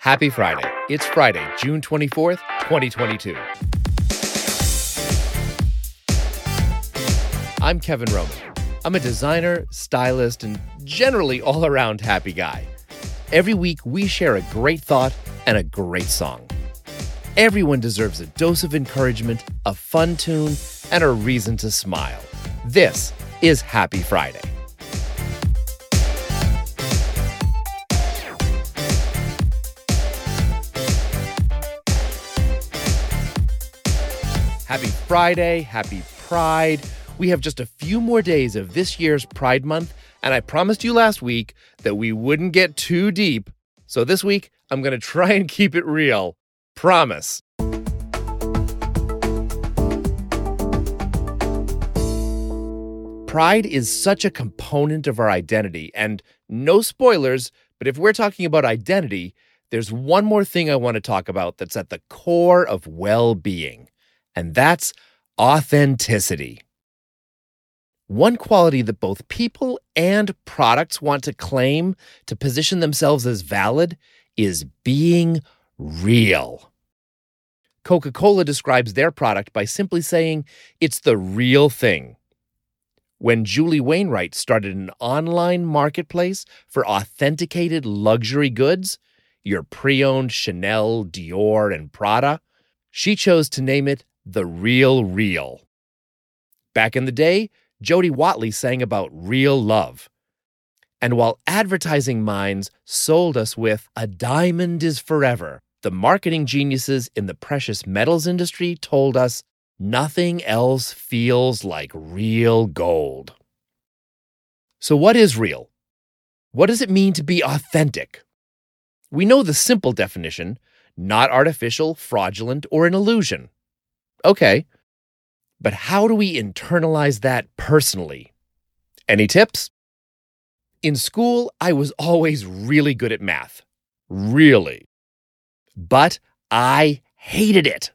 Happy Friday. It's Friday, June 24th, 2022. I'm Kevin Roman. I'm a designer, stylist, and generally all around happy guy. Every week, we share a great thought and a great song. Everyone deserves a dose of encouragement, a fun tune, and a reason to smile. This is Happy Friday. Happy Friday, happy Pride. We have just a few more days of this year's Pride Month, and I promised you last week that we wouldn't get too deep. So this week, I'm going to try and keep it real. Promise. Pride is such a component of our identity, and no spoilers, but if we're talking about identity, there's one more thing I want to talk about that's at the core of well being and that's authenticity. One quality that both people and products want to claim to position themselves as valid is being real. Coca Cola describes their product by simply saying it's the real thing. When Julie Wainwright started an online marketplace for authenticated luxury goods, your pre owned Chanel, Dior, and Prada, she chose to name it the real real. Back in the day, Jody Watley sang about real love. And while advertising minds sold us with a diamond is forever, the marketing geniuses in the precious metals industry told us nothing else feels like real gold. So, what is real? What does it mean to be authentic? We know the simple definition not artificial, fraudulent, or an illusion. Okay. But how do we internalize that personally? Any tips? In school, I was always really good at math. Really. But I hated it.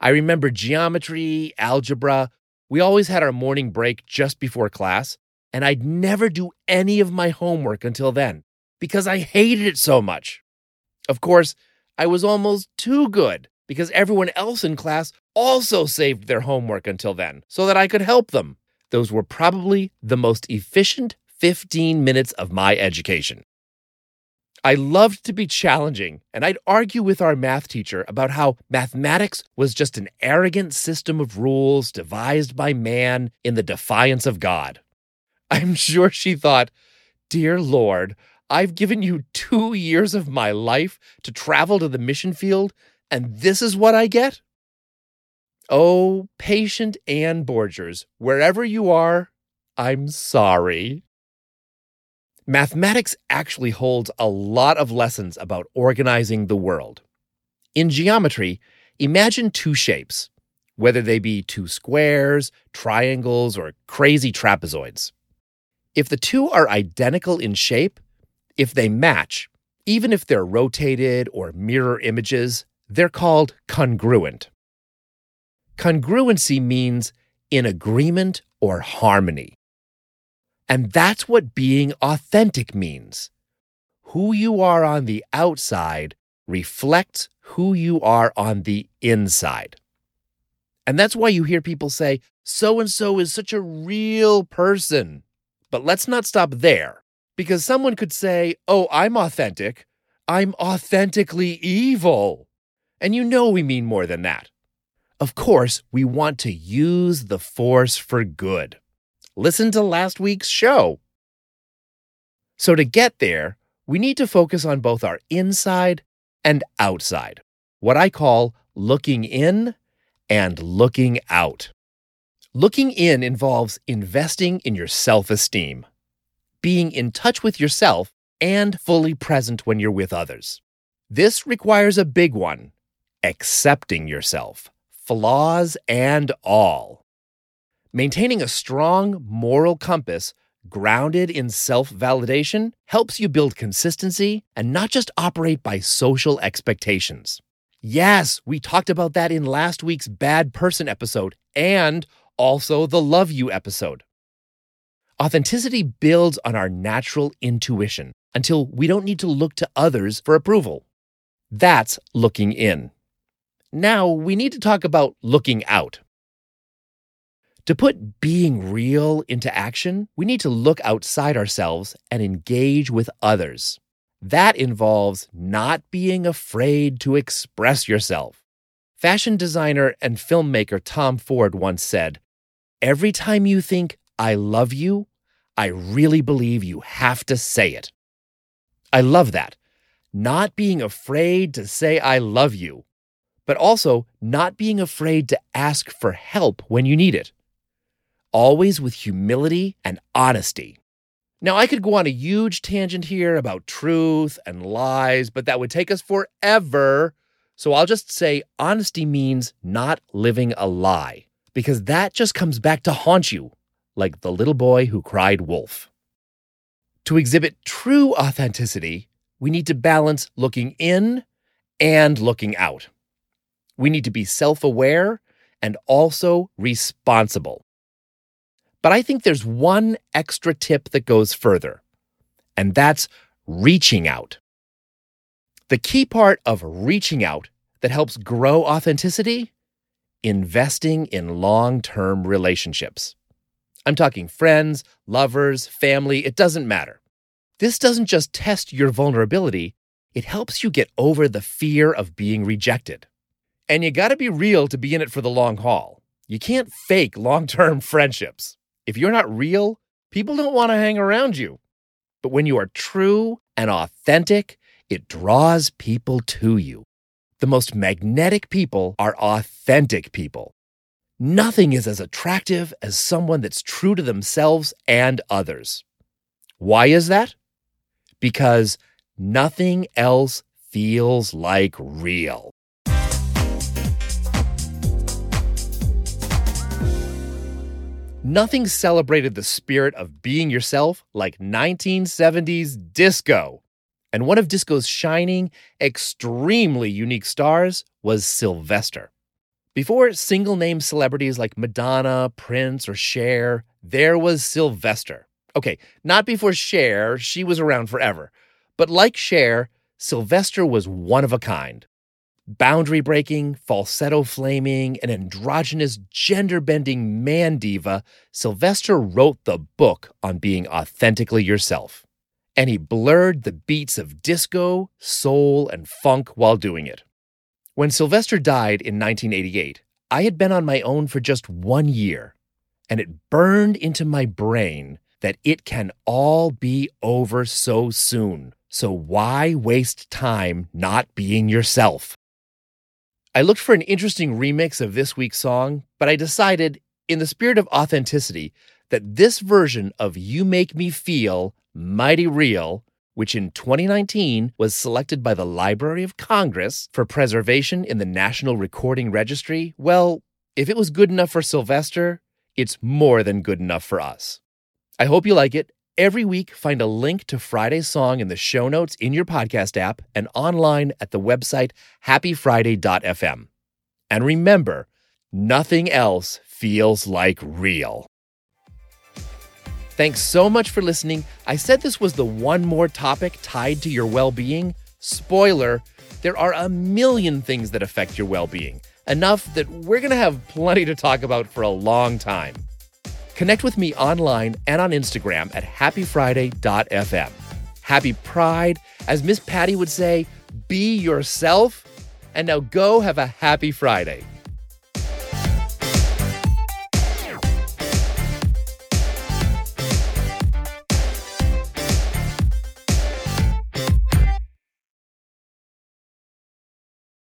I remember geometry, algebra. We always had our morning break just before class, and I'd never do any of my homework until then because I hated it so much. Of course, I was almost too good because everyone else in class also saved their homework until then so that I could help them. Those were probably the most efficient 15 minutes of my education. I loved to be challenging, and I'd argue with our math teacher about how mathematics was just an arrogant system of rules devised by man in the defiance of God. I'm sure she thought, Dear Lord, I've given you two years of my life to travel to the mission field and this is what I get? Oh, patient Anne Borgers, wherever you are, I'm sorry. Mathematics actually holds a lot of lessons about organizing the world. In geometry, imagine two shapes, whether they be two squares, triangles, or crazy trapezoids. If the two are identical in shape, if they match, even if they're rotated or mirror images, they're called congruent. Congruency means in agreement or harmony. And that's what being authentic means. Who you are on the outside reflects who you are on the inside. And that's why you hear people say, so and so is such a real person. But let's not stop there, because someone could say, oh, I'm authentic. I'm authentically evil. And you know we mean more than that. Of course, we want to use the force for good. Listen to last week's show. So, to get there, we need to focus on both our inside and outside, what I call looking in and looking out. Looking in involves investing in your self esteem, being in touch with yourself, and fully present when you're with others. This requires a big one accepting yourself, flaws and all. Maintaining a strong moral compass grounded in self validation helps you build consistency and not just operate by social expectations. Yes, we talked about that in last week's Bad Person episode and also the Love You episode. Authenticity builds on our natural intuition, until we don't need to look to others for approval. That's looking in. Now we need to talk about looking out. To put being real into action, we need to look outside ourselves and engage with others. That involves not being afraid to express yourself. Fashion designer and filmmaker Tom Ford once said, Every time you think, I love you, I really believe you have to say it. I love that. Not being afraid to say, I love you, but also not being afraid to ask for help when you need it. Always with humility and honesty. Now, I could go on a huge tangent here about truth and lies, but that would take us forever. So I'll just say honesty means not living a lie, because that just comes back to haunt you, like the little boy who cried wolf. To exhibit true authenticity, we need to balance looking in and looking out. We need to be self aware and also responsible. But I think there's one extra tip that goes further, and that's reaching out. The key part of reaching out that helps grow authenticity investing in long term relationships. I'm talking friends, lovers, family, it doesn't matter. This doesn't just test your vulnerability, it helps you get over the fear of being rejected. And you gotta be real to be in it for the long haul. You can't fake long term friendships. If you're not real, people don't wanna hang around you. But when you are true and authentic, it draws people to you. The most magnetic people are authentic people. Nothing is as attractive as someone that's true to themselves and others. Why is that? Because nothing else feels like real. Nothing celebrated the spirit of being yourself like 1970s disco. And one of disco's shining, extremely unique stars was Sylvester. Before single name celebrities like Madonna, Prince, or Cher, there was Sylvester. Okay, not before Cher, she was around forever. But like Cher, Sylvester was one of a kind. Boundary breaking, falsetto flaming, an androgynous, gender bending man diva, Sylvester wrote the book on being authentically yourself. And he blurred the beats of disco, soul, and funk while doing it. When Sylvester died in 1988, I had been on my own for just one year, and it burned into my brain that it can all be over so soon. So why waste time not being yourself? I looked for an interesting remix of this week's song, but I decided, in the spirit of authenticity, that this version of You Make Me Feel Mighty Real which in 2019 was selected by the Library of Congress for preservation in the National Recording Registry, well, if it was good enough for Sylvester, it's more than good enough for us. I hope you like it. Every week, find a link to Friday's song in the show notes in your podcast app and online at the website happyfriday.fm. And remember, nothing else feels like real. Thanks so much for listening. I said this was the one more topic tied to your well being. Spoiler, there are a million things that affect your well being, enough that we're going to have plenty to talk about for a long time. Connect with me online and on Instagram at happyfriday.fm. Happy Pride. As Miss Patty would say, be yourself. And now go have a happy Friday.